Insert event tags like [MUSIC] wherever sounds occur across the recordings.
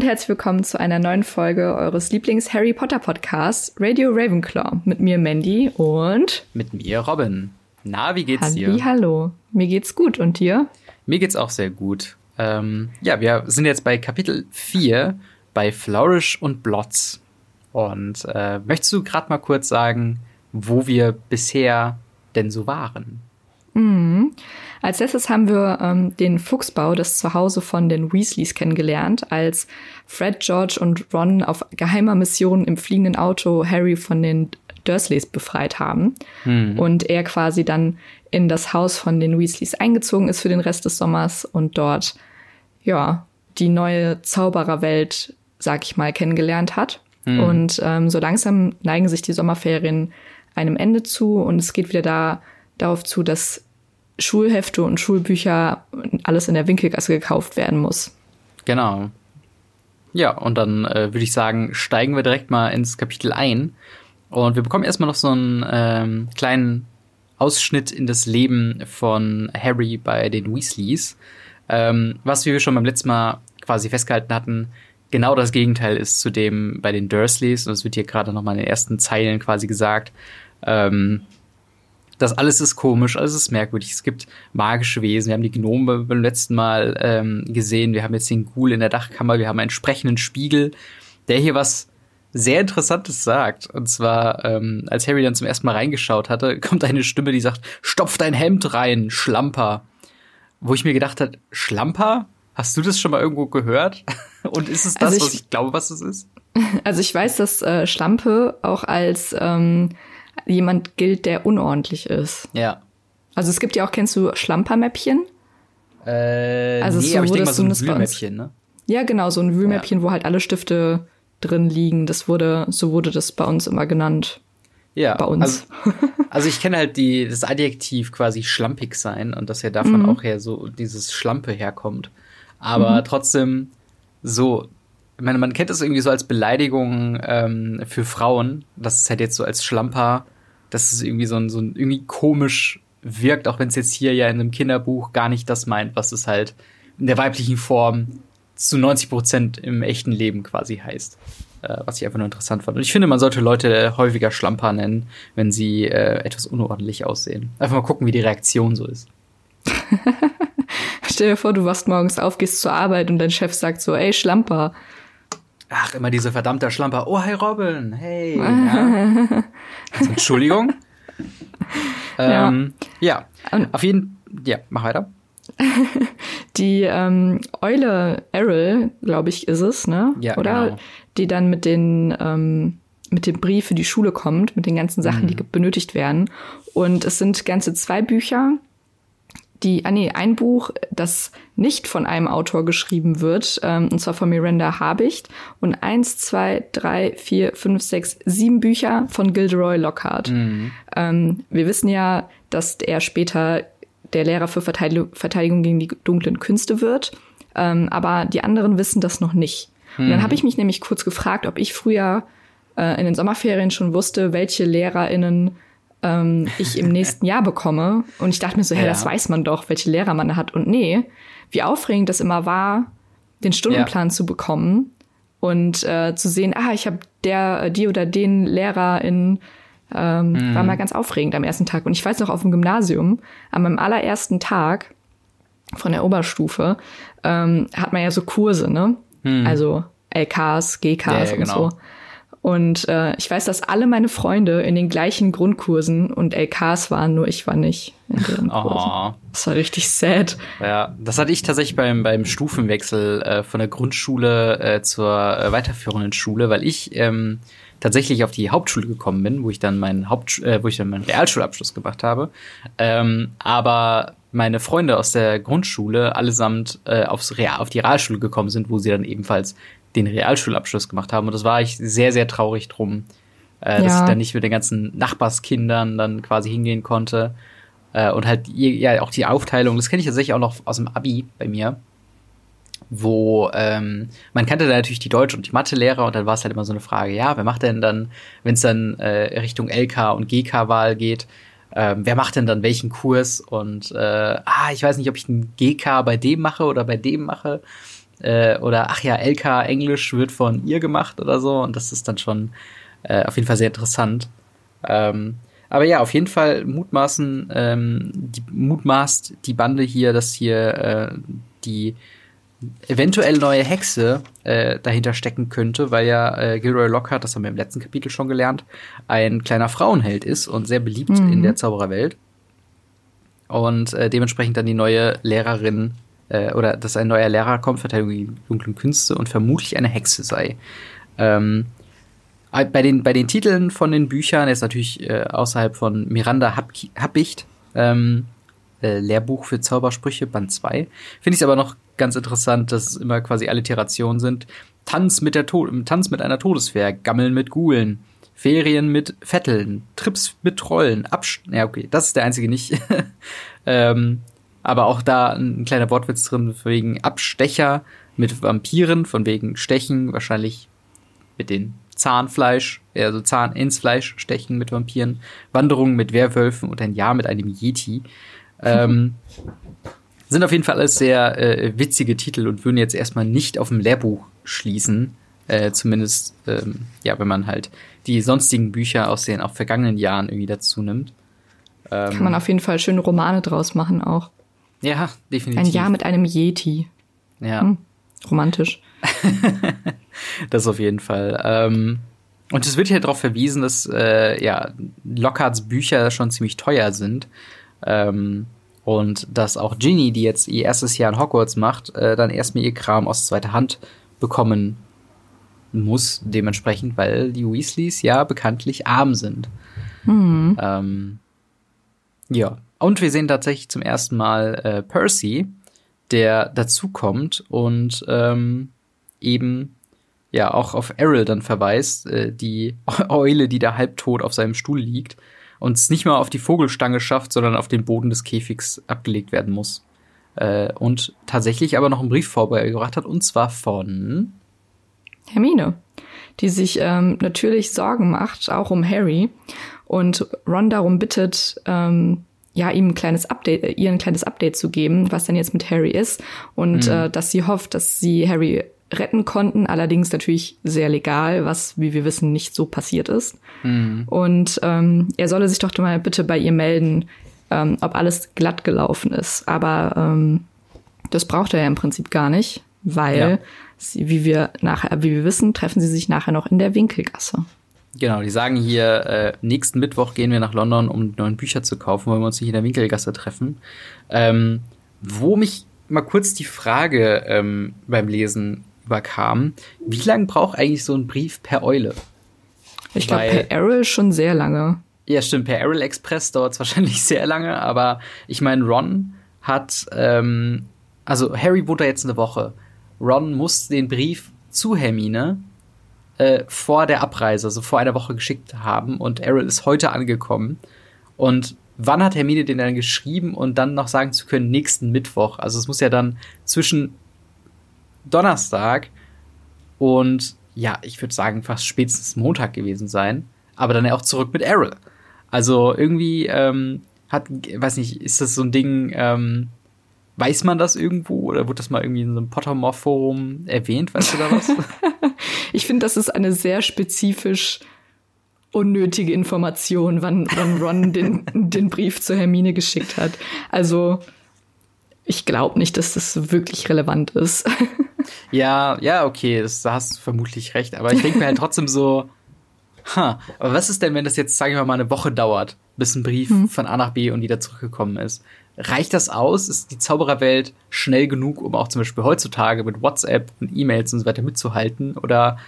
Und herzlich willkommen zu einer neuen Folge eures Lieblings-Harry Potter Podcasts Radio Ravenclaw mit mir Mandy und mit mir Robin. Na, wie geht's Halli, dir? Hallo, mir geht's gut und dir? Mir geht's auch sehr gut. Ähm, ja, wir sind jetzt bei Kapitel 4 bei Flourish und Blotz. Und äh, möchtest du gerade mal kurz sagen, wo wir bisher denn so waren? Mhm. Als letztes haben wir ähm, den Fuchsbau, das Zuhause von den Weasleys kennengelernt, als Fred, George und Ron auf geheimer Mission im fliegenden Auto Harry von den Dursleys befreit haben. Mhm. Und er quasi dann in das Haus von den Weasleys eingezogen ist für den Rest des Sommers und dort, ja, die neue Zaubererwelt, sag ich mal, kennengelernt hat. Mhm. Und ähm, so langsam neigen sich die Sommerferien einem Ende zu und es geht wieder da darauf zu, dass Schulhefte und Schulbücher alles in der Winkelgasse gekauft werden muss. Genau. Ja, und dann äh, würde ich sagen, steigen wir direkt mal ins Kapitel ein. Und wir bekommen erstmal noch so einen ähm, kleinen Ausschnitt in das Leben von Harry bei den Weasleys. Ähm, was wir schon beim letzten Mal quasi festgehalten hatten, genau das Gegenteil ist zu dem bei den Dursleys. Und das wird hier gerade noch mal in den ersten Zeilen quasi gesagt. Ähm, das alles ist komisch, alles ist merkwürdig. Es gibt magische Wesen. Wir haben die Gnome beim letzten Mal ähm, gesehen. Wir haben jetzt den Ghoul in der Dachkammer. Wir haben einen entsprechenden Spiegel, der hier was sehr Interessantes sagt. Und zwar, ähm, als Harry dann zum ersten Mal reingeschaut hatte, [LAUGHS] kommt eine Stimme, die sagt, stopf dein Hemd rein, Schlamper. Wo ich mir gedacht habe, Schlamper? Hast du das schon mal irgendwo gehört? [LAUGHS] Und ist es das, also ich, was ich glaube, was es ist? [LAUGHS] Also ich weiß, dass äh, Schlampe auch als ähm, jemand gilt, der unordentlich ist. Ja. Also es gibt ja auch, kennst du Schlampermäppchen? Äh, also nee, so, aber ich denke mal so ein Wühlmäppchen, ne? Ja, genau, so ein Wühlmäppchen, ja. wo halt alle Stifte drin liegen. Das wurde, so wurde das bei uns immer genannt. Ja. Bei uns. Also, [LAUGHS] also ich kenne halt die, das Adjektiv quasi schlampig sein und dass ja davon mhm. auch her so dieses Schlampe herkommt. Aber mhm. trotzdem so, ich meine, man kennt das irgendwie so als Beleidigung ähm, für Frauen. Das ist halt jetzt so als Schlamper, dass es irgendwie so ein, so ein irgendwie komisch wirkt, auch wenn es jetzt hier ja in einem Kinderbuch gar nicht das meint, was es halt in der weiblichen Form zu 90 Prozent im echten Leben quasi heißt. Äh, was ich einfach nur interessant fand. Und ich finde, man sollte Leute häufiger Schlamper nennen, wenn sie äh, etwas unordentlich aussehen. Einfach mal gucken, wie die Reaktion so ist. [LAUGHS] Stell dir vor, du wachst morgens auf, gehst zur Arbeit und dein Chef sagt so, ey, Schlamper. Ach, immer diese verdammte Schlamper. Oh, hi Robin. Hey. [LAUGHS] Ja. also, Entschuldigung. [LAUGHS] ähm, ja. ja. Auf jeden Ja, mach weiter. [LAUGHS] Die ähm, Eule Errol, glaube ich, ist es, ne? Ja, Oder? Genau. Die dann mit den ähm, mit dem Brief für die Schule kommt, mit den ganzen Sachen, mhm. die benötigt werden. Und es sind ganze zwei Bücher die, ah nee, ein Buch, das nicht von einem Autor geschrieben wird, ähm, und zwar von Miranda Habicht. Und eins, zwei, drei, vier, fünf, sechs, sieben Bücher von Gilderoy Lockhart. Mhm. Ähm, wir wissen ja, dass er später der Lehrer für Verteidigung gegen die dunklen Künste wird. Ähm, aber die anderen wissen das noch nicht. Mhm. Und dann mhm. habe ich mich nämlich kurz gefragt, ob ich früher äh, in den Sommerferien schon wusste, welche LehrerInnen ähm, ich im nächsten Jahr bekomme. Und ich dachte mir so, hey, ja. das weiß man doch, welche Lehrer man da hat. Und nee, wie aufregend das immer war, den Stundenplan ja. zu bekommen und äh, zu sehen, ah, ich habe der, die oder den Lehrer in ähm, mhm. war mal ganz aufregend am ersten Tag. Und ich weiß noch auf dem Gymnasium, an meinem allerersten Tag von der Oberstufe, ähm, hat man ja so Kurse, ne? Mhm. Also LKs, GKs ja, ja, und genau. so. Und äh, ich weiß, dass alle meine Freunde in den gleichen Grundkursen und LKs waren, nur ich war nicht in deren Kursen. Oh. Das war richtig sad. Ja, das hatte ich tatsächlich beim, beim Stufenwechsel äh, von der Grundschule äh, zur äh, weiterführenden Schule, weil ich ähm, tatsächlich auf die Hauptschule gekommen bin, wo ich dann meinen Haupt, äh, wo ich dann meinen Realschulabschluss gemacht habe. Ähm, aber meine Freunde aus der Grundschule allesamt äh, aufs Real, auf die Realschule gekommen sind, wo sie dann ebenfalls den Realschulabschluss gemacht haben. Und das war ich sehr, sehr traurig drum, äh, ja. dass ich dann nicht mit den ganzen Nachbarskindern dann quasi hingehen konnte. Äh, und halt, ja, auch die Aufteilung, das kenne ich tatsächlich auch noch aus dem Abi bei mir, wo ähm, man kannte da natürlich die Deutsch- und die Mathelehrer und dann war es halt immer so eine Frage, ja, wer macht denn dann, wenn es dann äh, Richtung LK und GK-Wahl geht, ähm, wer macht denn dann welchen Kurs? Und äh, ah, ich weiß nicht, ob ich einen GK bei dem mache oder bei dem mache. Äh, oder ach ja, LK Englisch wird von ihr gemacht oder so. Und das ist dann schon äh, auf jeden Fall sehr interessant. Ähm, aber ja, auf jeden Fall mutmaßen, ähm, die, mutmaßt die Bande hier, dass hier äh, die eventuell neue Hexe äh, dahinter stecken könnte, weil ja äh, Gilroy Lockhart, das haben wir im letzten Kapitel schon gelernt, ein kleiner Frauenheld ist und sehr beliebt mhm. in der Zaubererwelt. Und äh, dementsprechend dann die neue Lehrerin äh, oder dass ein neuer Lehrer kommt, Verteidigung gegen dunklen Künste und vermutlich eine Hexe sei. Ähm, bei den, bei den Titeln von den Büchern, ist natürlich äh, außerhalb von Miranda Habicht, ähm, äh, Lehrbuch für Zaubersprüche, Band 2. Finde ich es aber noch ganz interessant, dass es immer quasi Alliterationen sind. Tanz mit der Tod Tanz mit einer Todeswehr, Gammeln mit Gulen, Ferien mit Vetteln, Trips mit Trollen, Absch ja okay, das ist der einzige nicht. [LAUGHS] ähm, aber auch da ein kleiner Wortwitz drin wegen Abstecher mit Vampiren, von wegen Stechen, wahrscheinlich mit den Zahnfleisch, also Zahn ins Fleisch stechen mit Vampiren, Wanderungen mit Werwölfen und ein Jahr mit einem Yeti. Ähm, [LAUGHS] sind auf jeden Fall alles sehr äh, witzige Titel und würden jetzt erstmal nicht auf dem Lehrbuch schließen. Äh, zumindest, ähm, ja, wenn man halt die sonstigen Bücher aus den auch vergangenen Jahren irgendwie dazu nimmt. Ähm, Kann man auf jeden Fall schöne Romane draus machen auch. Ja, definitiv. Ein Jahr mit einem Yeti. Ja. Hm, romantisch. [LAUGHS] das auf jeden Fall. Ähm, und es wird hier darauf verwiesen, dass äh, ja, Lockharts Bücher schon ziemlich teuer sind. Ähm, und dass auch Ginny, die jetzt ihr erstes Jahr in Hogwarts macht, äh, dann erstmal ihr Kram aus zweiter Hand bekommen muss, dementsprechend, weil die Weasleys ja bekanntlich arm sind. Mhm. Ähm, ja. Und wir sehen tatsächlich zum ersten Mal äh, Percy, der dazukommt und ähm, eben ja auch auf Errol dann verweist, äh, die [LAUGHS] Eule, die da halbtot auf seinem Stuhl liegt und es nicht mal auf die Vogelstange schafft, sondern auf den Boden des Käfigs abgelegt werden muss. Äh, und tatsächlich aber noch einen Brief vorgebracht hat, und zwar von Hermine, die sich ähm, natürlich Sorgen macht, auch um Harry, und Ron darum bittet, ähm, ja, ihm ein kleines Update, äh, ihr ein kleines Update zu geben, was denn jetzt mit Harry ist. Und mhm. äh, dass sie hofft, dass sie Harry retten konnten, allerdings natürlich sehr legal, was, wie wir wissen, nicht so passiert ist. Mhm. Und ähm, er solle sich doch mal bitte bei ihr melden, ähm, ob alles glatt gelaufen ist. Aber ähm, das braucht er ja im Prinzip gar nicht, weil, ja. sie, wie wir nachher, wie wir wissen, treffen sie sich nachher noch in der Winkelgasse. Genau, die sagen hier, äh, nächsten Mittwoch gehen wir nach London, um neue Bücher zu kaufen, wollen wir uns nicht in der Winkelgasse treffen. Ähm, wo mich mal kurz die Frage ähm, beim Lesen überkam, wie lange braucht eigentlich so ein Brief per Eule? Ich glaube, per Errol schon sehr lange. Ja, stimmt, per Errol Express dauert es [LAUGHS] wahrscheinlich sehr lange, aber ich meine, Ron hat, ähm, also Harry wohnt da jetzt eine Woche. Ron muss den Brief zu Hermine äh, vor der Abreise, also vor einer Woche geschickt haben und Errol ist heute angekommen. Und wann hat Hermine den dann geschrieben und dann noch sagen zu können, nächsten Mittwoch? Also es muss ja dann zwischen Donnerstag und ja, ich würde sagen fast spätestens Montag gewesen sein, aber dann ja auch zurück mit Errol. Also irgendwie ähm, hat, weiß nicht, ist das so ein Ding, ähm, weiß man das irgendwo oder wird das mal irgendwie in so einem Pottermore-Forum erwähnt, weißt du da was? [LAUGHS] ich finde, das ist eine sehr spezifisch unnötige Information, wann, wann Ron den, den Brief zur Hermine geschickt hat. Also ich glaube nicht, dass das wirklich relevant ist. [LAUGHS] Ja, ja, okay, das, da hast du vermutlich recht. Aber ich denke mir halt trotzdem so, ha, aber was ist denn, wenn das jetzt, sagen wir mal, eine Woche dauert, bis ein Brief hm. von A nach B und wieder zurückgekommen ist? Reicht das aus? Ist die Zaubererwelt schnell genug, um auch zum Beispiel heutzutage mit WhatsApp und E-Mails und so weiter mitzuhalten? Oder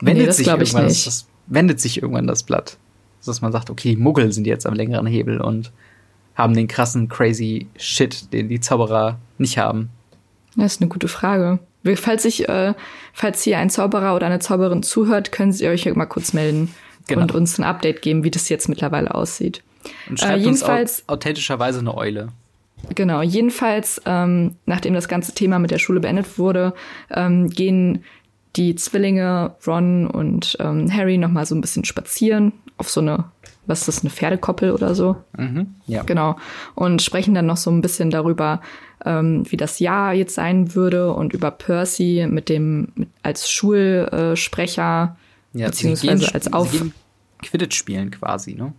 wendet nee, sich irgendwann das, das, wendet sich irgendwann das Blatt? Dass man sagt, okay, die Muggel sind jetzt am längeren Hebel und haben den krassen, crazy Shit, den die Zauberer nicht haben. Das ist eine gute Frage. Falls ich, äh, falls hier ein Zauberer oder eine Zauberin zuhört, können Sie euch ja mal kurz melden genau. und uns ein Update geben, wie das jetzt mittlerweile aussieht. Und schreibt äh, jedenfalls, uns authentischerweise eine Eule. Genau, jedenfalls, ähm, nachdem das ganze Thema mit der Schule beendet wurde, ähm, gehen die Zwillinge Ron und ähm, Harry noch mal so ein bisschen spazieren auf so eine was ist das, eine Pferdekoppel oder so? Mhm, ja. Genau. Und sprechen dann noch so ein bisschen darüber, ähm, wie das Jahr jetzt sein würde und über Percy mit dem mit, als Schulsprecher ja, beziehungsweise gehen, als Auf Quidditch spielen quasi, ne?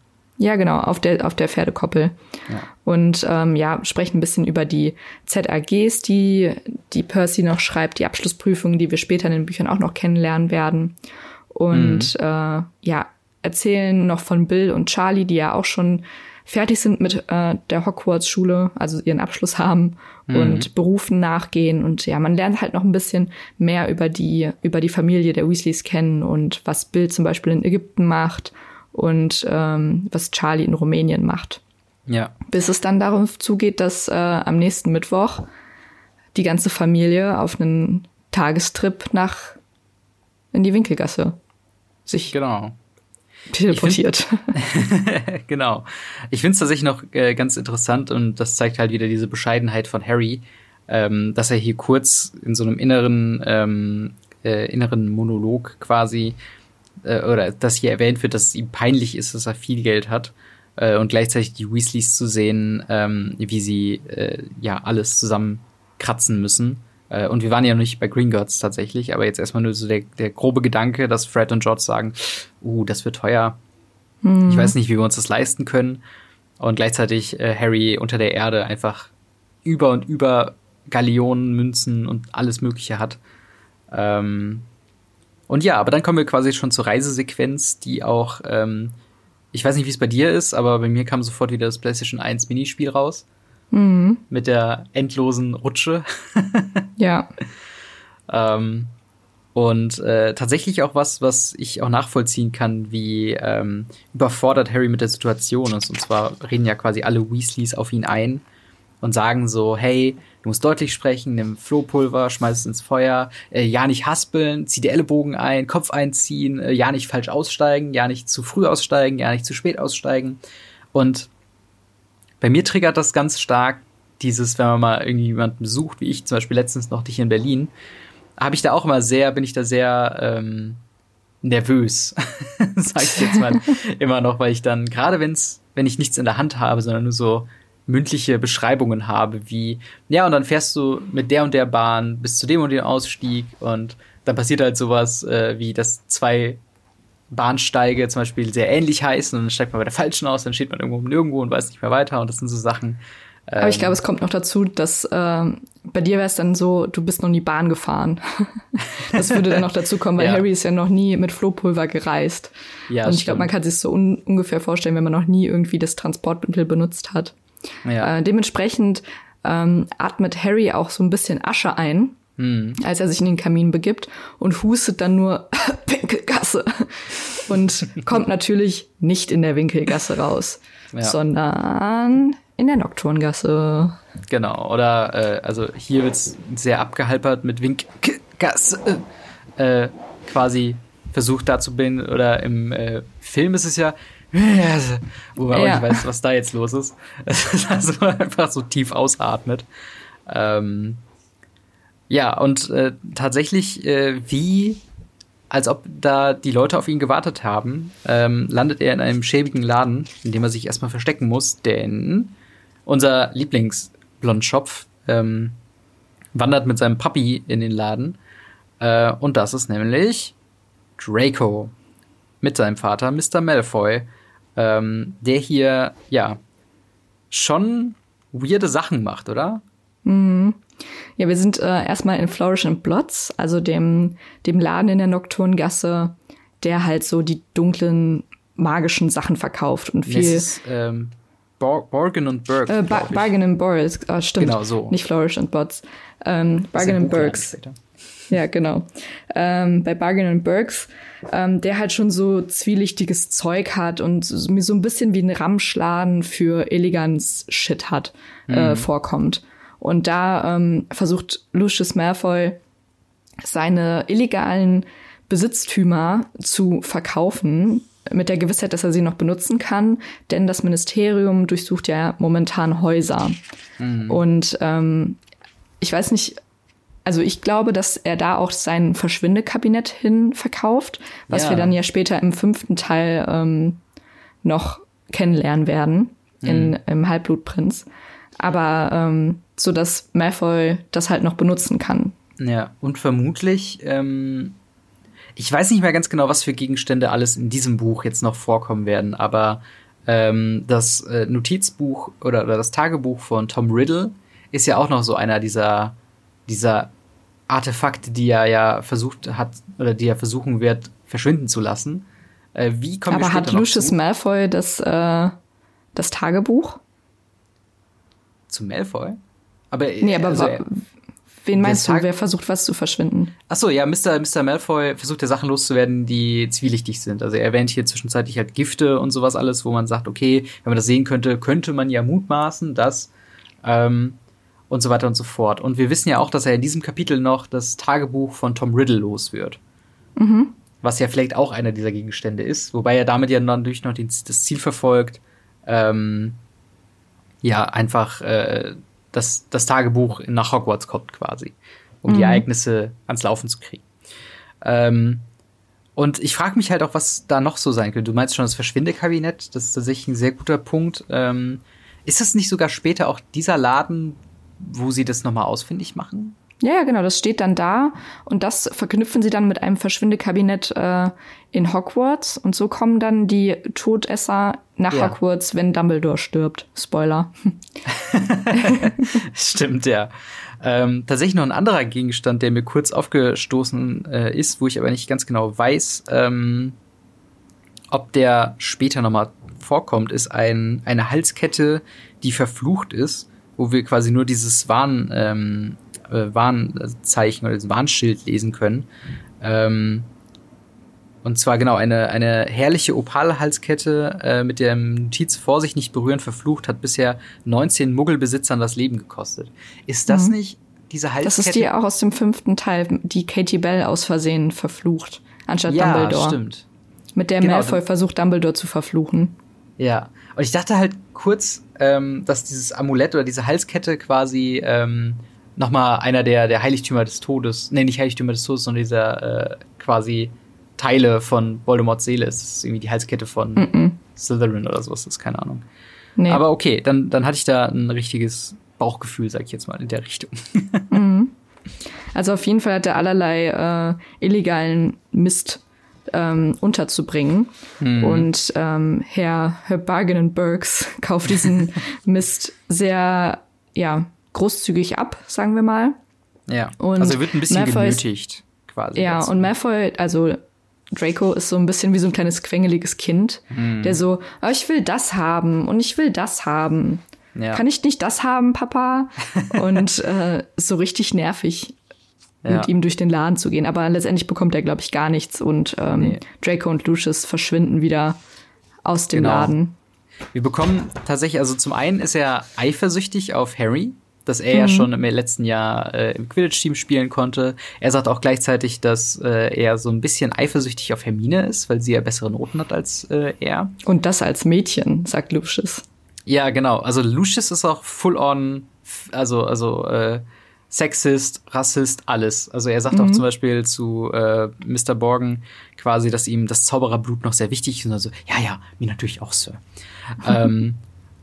Ja, genau, auf der, auf der Pferdekoppel. Ja. Und ähm, ja, sprechen ein bisschen über die ZAGs, die, die Percy noch schreibt, die Abschlussprüfungen, die wir später in den Büchern auch noch kennenlernen werden. Und mhm. äh, ja, erzählen noch von Bill und Charlie, die ja auch schon fertig sind mit äh, der Hogwarts-Schule, also ihren Abschluss haben mhm. und Berufen nachgehen. Und ja, man lernt halt noch ein bisschen mehr über die, über die Familie der Weasleys kennen und was Bill zum Beispiel in Ägypten macht und ähm, was Charlie in Rumänien macht. Ja. Bis es dann darauf zugeht, dass äh, am nächsten Mittwoch die ganze Familie auf einen Tagestrip nach in die Winkelgasse sich genau. teleportiert. Ich [LAUGHS] genau. Ich finde es tatsächlich noch äh, ganz interessant und das zeigt halt wieder diese Bescheidenheit von Harry, ähm, dass er hier kurz in so einem inneren, ähm, äh, inneren Monolog quasi äh, oder dass hier erwähnt wird, dass es ihm peinlich ist, dass er viel Geld hat äh, und gleichzeitig die Weasleys zu sehen, ähm, wie sie äh, ja alles zusammenkratzen müssen. Äh, und wir waren ja noch nicht bei Gringotts tatsächlich, aber jetzt erstmal nur so der, der grobe Gedanke, dass Fred und George sagen, uh, das wird teuer. Mhm. Ich weiß nicht, wie wir uns das leisten können. Und gleichzeitig äh, Harry unter der Erde einfach über und über Galeonen, Münzen und alles Mögliche hat. Ähm, und ja, aber dann kommen wir quasi schon zur Reisesequenz, die auch, ähm, ich weiß nicht, wie es bei dir ist, aber bei mir kam sofort wieder das PlayStation 1 Minispiel raus. Mhm. Mit der endlosen Rutsche. [LAUGHS] ja. ähm, und äh, tatsächlich auch was, was ich auch nachvollziehen kann, wie ähm, überfordert Harry mit der Situation ist. Und zwar reden ja quasi alle Weasleys auf ihn ein und sagen so, hey, du musst deutlich sprechen, nimm Flohpulver, schmeiß es ins Feuer, äh, ja nicht haspeln, zieh die Ellenbogen ein, Kopf einziehen, äh, ja nicht falsch aussteigen, ja nicht zu früh aussteigen, ja nicht zu spät aussteigen. Und bei mir triggert das ganz stark dieses, wenn man mal irgendwie jemanden besucht, wie ich zum Beispiel letztens noch dich in Berlin, habe ich da auch immer sehr, bin ich da sehr ähm, nervös, [LAUGHS] sag ich jetzt mal [LAUGHS] immer noch, weil ich dann, gerade wenn's, wenn ich nichts in der Hand habe, sondern nur so mündliche Beschreibungen habe, wie, ja, und dann fährst du mit der und der Bahn bis zu dem und dem Ausstieg und dann passiert halt sowas, äh, wie dass zwei Bahnsteige zum Beispiel sehr ähnlich heißen und dann steigt man bei der falschen aus, dann steht man irgendwo nirgendwo und weiß nicht mehr weiter und das sind so Sachen. Ähm, Aber ich glaube, es kommt noch dazu, dass äh, bei dir wäre es dann so, du bist noch nie Bahn gefahren. [LAUGHS] das würde dann noch dazu kommen, weil ja. Harry ist ja noch nie mit Flohpulver gereist. Ja, und ich glaube, man kann sich so un ungefähr vorstellen, wenn man noch nie irgendwie das Transportmittel benutzt hat. Ja. Äh, dementsprechend ähm, atmet Harry auch so ein bisschen Asche ein, mhm. als er sich in den Kamin begibt und hustet dann nur [LAUGHS] Winkelgasse und kommt natürlich nicht in der Winkelgasse raus, [LAUGHS] ja. sondern in der Nocturngasse. Genau, oder äh, also hier wird's sehr abgehalpert mit Winkelgasse äh, quasi versucht dazu bin oder im äh, Film ist es ja wo man ja. auch nicht weiß, was da jetzt los ist. [LAUGHS] Es ist also einfach so tief ausatmet. Ähm, ja, und äh, tatsächlich, äh, wie, als ob da die Leute auf ihn gewartet haben, ähm, landet er in einem schäbigen Laden, in dem er sich erstmal verstecken muss, denn unser Lieblingsblondschopf ähm, wandert mit seinem Papi in den Laden. Äh, und das ist nämlich Draco mit seinem Vater, Mr. Malfoy ähm, der hier, ja, schon weirde Sachen macht, oder? Mhm. Ja, wir sind äh, erstmal in Flourish and Blots, also dem, dem Laden in der Nocturngasse, der halt so die dunklen, magischen Sachen verkauft und viel. Ist, ähm, Bar Bargain und Burke. Äh, ba Bargain and Burks, äh, stimmt. Genau so. Nicht Flourish and Bots. Ähm, Bargain and Burks. Ja, genau. Ähm, bei Bargain and Burks, ähm, der halt schon so zwielichtiges Zeug hat und mir so ein bisschen wie ein Ramschladen für Eleganz-Shit hat, äh, mhm. vorkommt. Und da ähm, versucht Lucius Malfoy seine illegalen Besitztümer zu verkaufen, mit der Gewissheit, dass er sie noch benutzen kann, denn das Ministerium durchsucht ja momentan Häuser. Mhm. Und ähm, ich weiß nicht, also ich glaube, dass er da auch sein Verschwindekabinett hin verkauft, was ja. wir dann ja später im fünften Teil ähm, noch kennenlernen werden in, mhm. im Halbblutprinz. Aber ähm, so dass Malfoy das halt noch benutzen kann. Ja, und vermutlich, ähm, ich weiß nicht mehr ganz genau, was für Gegenstände alles in diesem Buch jetzt noch vorkommen werden, aber ähm, das äh, Notizbuch oder, oder das Tagebuch von Tom Riddle ist ja auch noch so einer dieser, dieser Artefakte, die er ja versucht hat, oder die er versuchen wird, verschwinden zu lassen. Äh, wie kommt Aber hat Lucius zu? Malfoy das, äh, das Tagebuch? Zu Malfoy? Aber, nee, aber also, wen meinst du, wer versucht was zu verschwinden? Ach so, ja, Mr. Mr. Malfoy versucht ja Sachen loszuwerden, die zwielichtig sind. Also er erwähnt hier zwischenzeitlich halt Gifte und sowas alles, wo man sagt, okay, wenn man das sehen könnte, könnte man ja mutmaßen, dass ähm, und so weiter und so fort. Und wir wissen ja auch, dass er in diesem Kapitel noch das Tagebuch von Tom Riddle los wird. Mhm. Was ja vielleicht auch einer dieser Gegenstände ist, wobei er damit ja natürlich noch das Ziel verfolgt, ähm, ja, einfach äh, das, das Tagebuch nach Hogwarts kommt quasi, um mhm. die Ereignisse ans Laufen zu kriegen. Ähm, und ich frage mich halt auch, was da noch so sein könnte. Du meinst schon das Verschwindekabinett, das ist tatsächlich ein sehr guter Punkt. Ähm, ist das nicht sogar später auch dieser Laden, wo sie das nochmal ausfindig machen? Ja, ja, genau, das steht dann da und das verknüpfen sie dann mit einem Verschwindekabinett äh, in Hogwarts und so kommen dann die Todesser nach ja. Hogwarts, wenn Dumbledore stirbt. Spoiler. [LAUGHS] Stimmt, ja. Ähm, tatsächlich noch ein anderer Gegenstand, der mir kurz aufgestoßen äh, ist, wo ich aber nicht ganz genau weiß, ähm, ob der später nochmal vorkommt, ist ein, eine Halskette, die verflucht ist wo wir quasi nur dieses Warn, ähm, äh, Warnzeichen oder das Warnschild lesen können. Ähm, und zwar genau eine, eine herrliche Opalhalskette äh, mit der Notiz Vorsicht nicht berühren verflucht hat bisher 19 Muggelbesitzern das Leben gekostet. Ist das mhm. nicht diese Halskette? Das ist die auch aus dem fünften Teil, die Katie Bell aus Versehen verflucht, anstatt ja, Dumbledore. Ja, stimmt. Mit der genau, Malfoy versucht, Dumbledore zu verfluchen. Ja, und ich dachte halt kurz, ähm, dass dieses Amulett oder diese Halskette quasi ähm, nochmal einer der, der Heiligtümer des Todes, nee, nicht Heiligtümer des Todes, sondern dieser äh, quasi Teile von Voldemorts Seele ist. Das ist irgendwie die Halskette von mm -mm. Slytherin oder sowas, das ist keine Ahnung. Nee. Aber okay, dann, dann hatte ich da ein richtiges Bauchgefühl, sag ich jetzt mal, in der Richtung. [LAUGHS] Mhm. Also auf jeden Fall hat er allerlei äh, illegalen Mist ähm, unterzubringen. Mhm. Und ähm, Herr, Herr Bargain Burks [LAUGHS] kauft diesen [LAUGHS] Mist sehr, ja, großzügig ab, sagen wir mal. Ja, und also er wird ein bisschen Malfoy genötigt, quasi. Ja, dazu. und Malfoy, also Draco ist so ein bisschen wie so ein kleines quengeliges Kind, mhm. der so, oh, ich will das haben und ich will das haben. Ja. Kann ich nicht das haben, Papa? [LAUGHS] und äh, so richtig nervig ja. mit ihm durch den Laden zu gehen. Aber letztendlich bekommt er, glaube ich, gar nichts und ähm, nee. Draco und Lucius verschwinden wieder aus dem genau. Laden. Wir bekommen tatsächlich, also zum einen ist er eifersüchtig auf Harry, dass er mhm. ja schon im letzten Jahr äh, im Quidditch-Team spielen konnte. Er sagt auch gleichzeitig, dass äh, er so ein bisschen eifersüchtig auf Hermine ist, weil sie ja bessere Noten hat als äh, er. Und das als Mädchen, sagt Lucius. Ja, genau. Also Lucius ist auch full on, also, also äh, Sexist, Rassist, alles. Also er sagt mhm. auch zum Beispiel zu äh, Mr. Borgen quasi, dass ihm das Zaubererblut noch sehr wichtig ist. Und also, ja, ja, mir natürlich auch, Sir. [LAUGHS] ähm,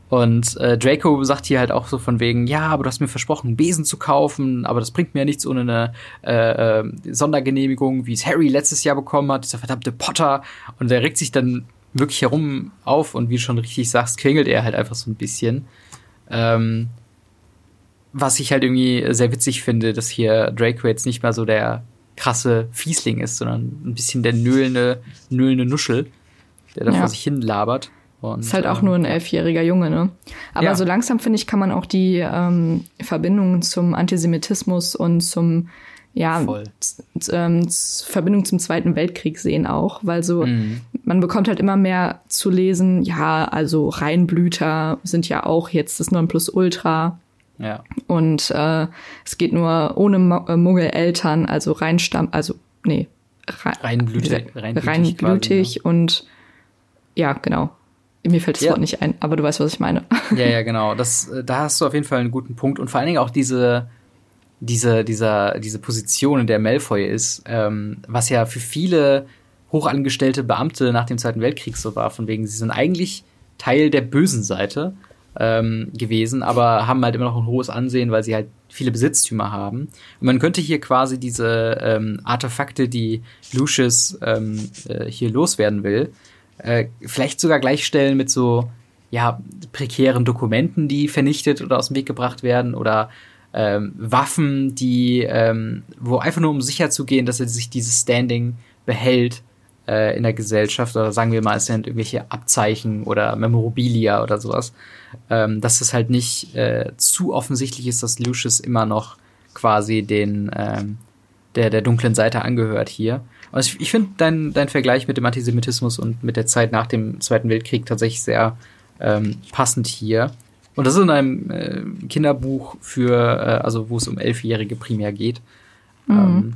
und äh, Draco sagt hier halt auch so von wegen, ja, aber du hast mir versprochen, einen Besen zu kaufen, aber das bringt mir ja nichts ohne eine äh, äh, Sondergenehmigung, wie es Harry letztes Jahr bekommen hat, dieser verdammte Potter. Und er regt sich dann wirklich herum auf und wie du schon richtig sagst, quengelt er halt einfach so ein bisschen. Ähm, was ich halt irgendwie sehr witzig finde, dass hier Draco jetzt nicht mal so der krasse Fiesling ist, sondern ein bisschen der nöhlende, nöhlende Nuschel, der da ja. vor sich hin labert. Und, ist halt auch ähm, nur ein elfjähriger Junge, ne? Aber ja. so langsam, finde ich, kann man auch die ähm, Verbindungen zum Antisemitismus und zum, ja, ähm, Verbindung zum Zweiten Weltkrieg sehen auch, weil so, mhm. man bekommt halt immer mehr zu lesen, ja, also Reinblüter sind ja auch jetzt das Nonplusultra ja. Und äh, es geht nur ohne äh, Muggeleltern, also reinstamm, also nee, rein, reinblütig, reinblütig, reinblütig quasi, und ja, genau. Mir fällt das ja. Wort nicht ein, aber du weißt, was ich meine. Ja, ja, [LAUGHS] genau. Das, äh, da hast du auf jeden Fall einen guten Punkt und vor allen Dingen auch diese, diese, dieser, diese Position, in der Malfoy ist, ähm, was ja für viele hochangestellte Beamte nach dem Zweiten Weltkrieg so war, von wegen, sie sind eigentlich Teil der bösen Seite ähm, gewesen, aber haben halt immer noch ein hohes Ansehen, weil sie halt viele Besitztümer haben. Und man könnte hier quasi diese ähm, Artefakte, die Lucius ähm, äh, hier loswerden will, äh, vielleicht sogar gleichstellen mit so ja prekären Dokumenten, die vernichtet oder aus dem Weg gebracht werden oder ähm, Waffen, die ähm, wo einfach nur um sicher zu gehen, dass er sich dieses Standing behält äh, in der Gesellschaft oder sagen wir mal, es sind irgendwelche Abzeichen oder Memorabilia oder sowas, ähm, dass es halt nicht äh, zu offensichtlich ist, dass Lucius immer noch quasi den ähm, der der dunklen Seite angehört hier. Also ich, ich finde dein dein Vergleich mit dem Antisemitismus und mit der Zeit nach dem Zweiten Weltkrieg tatsächlich sehr ähm, passend hier. Und das ist in einem äh, Kinderbuch für, äh, also wo es um Elfjährige primär geht. Mhm. Ähm,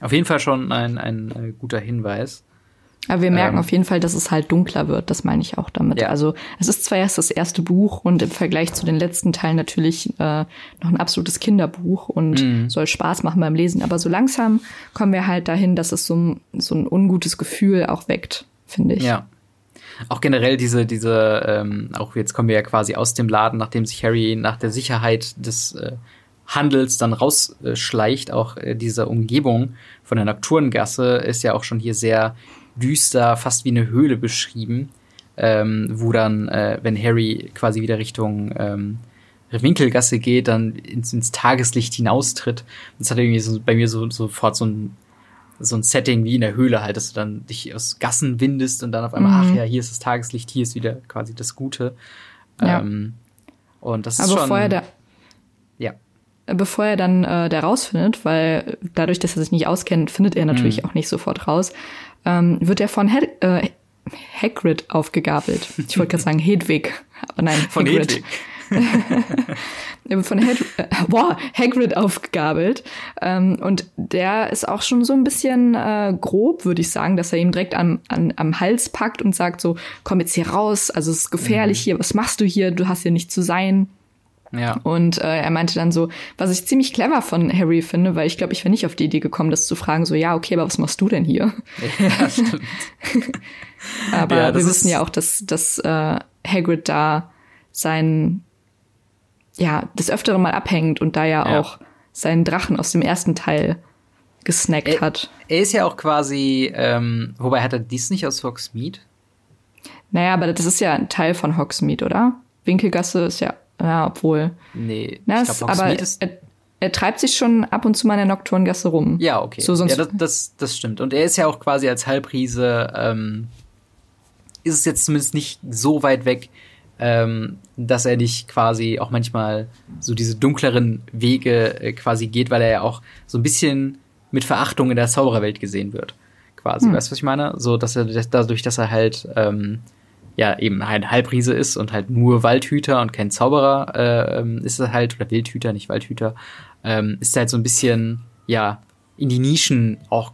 auf jeden Fall schon ein, ein äh, guter Hinweis. Aber wir merken ähm, auf jeden Fall, dass es halt dunkler wird. Das meine ich auch damit. Ja. Also es ist zwar erst das erste Buch und im Vergleich zu den letzten Teilen natürlich äh, noch ein absolutes Kinderbuch und mhm. soll Spaß machen beim Lesen. Aber so langsam kommen wir halt dahin, dass es so, so ein ungutes Gefühl auch weckt, finde ich. Ja. Auch generell diese, diese, ähm, auch jetzt kommen wir ja quasi aus dem Laden, nachdem sich Harry nach der Sicherheit des äh, Handels dann rausschleicht. Auch äh, diese Umgebung von der Nocturngasse ist ja auch schon hier sehr düster, fast wie eine Höhle beschrieben, ähm, wo dann, äh, wenn Harry quasi wieder Richtung ähm, Winkelgasse geht, dann ins, ins Tageslicht hinaustritt. Das hat irgendwie so bei mir so sofort so ein so ein Setting wie in der Höhle halt, dass du dann dich aus Gassen windest und dann auf einmal, mhm. ach ja, hier ist das Tageslicht, hier ist wieder quasi das Gute. Ja. Ähm, und das ist Aber schon. Vorher ja bevor er dann äh, da rausfindet, weil dadurch, dass er sich nicht auskennt, findet er natürlich mhm. auch nicht sofort raus, ähm, wird er von Hag äh, Hagrid aufgegabelt. Ich wollte gerade sagen Hedwig, aber nein, von Hagrid. [LAUGHS] von Hag äh, boah, Hagrid aufgegabelt. Ähm, und der ist auch schon so ein bisschen äh, grob, würde ich sagen, dass er ihm direkt am, an, am Hals packt und sagt so, komm jetzt hier raus, also es ist gefährlich mhm. hier, was machst du hier, du hast hier nicht zu sein. Ja. Und äh, er meinte dann so, was ich ziemlich clever von Harry finde, weil ich glaube, ich wäre nicht auf die Idee gekommen, das zu fragen, so, ja, okay, aber was machst du denn hier? Ja, [LAUGHS] stimmt. [LAUGHS] aber ja, wir wissen ja auch, dass, dass äh, Hagrid da sein, ja, des Öfteren mal abhängt und da ja, ja. auch seinen Drachen aus dem ersten Teil gesnackt er, hat. Er ist ja auch quasi, ähm, wobei hat er dies nicht aus Hogsmeade? Naja, aber das ist ja ein Teil von Hogsmeade, oder? Winkelgasse ist ja ja, obwohl. Nee, Na, ich glaub, aber er, er, treibt sich schon ab und zu mal in der Nocturngasse rum. Ja, okay. So, sonst ja, das, das, das stimmt. Und er ist ja auch quasi als Halbriese, ähm, ist es jetzt zumindest nicht so weit weg, ähm, dass er nicht quasi auch manchmal so diese dunkleren Wege äh, quasi geht, weil er ja auch so ein bisschen mit Verachtung in der Zaubererwelt gesehen wird. Quasi, hm. weißt du, was ich meine? So, dass er dadurch, dass er halt ähm, ja eben ein Halbriese ist und halt nur Waldhüter und kein Zauberer äh, ähm, ist er halt, oder Wildhüter, nicht Waldhüter, ähm, ist er halt so ein bisschen, ja, in die Nischen auch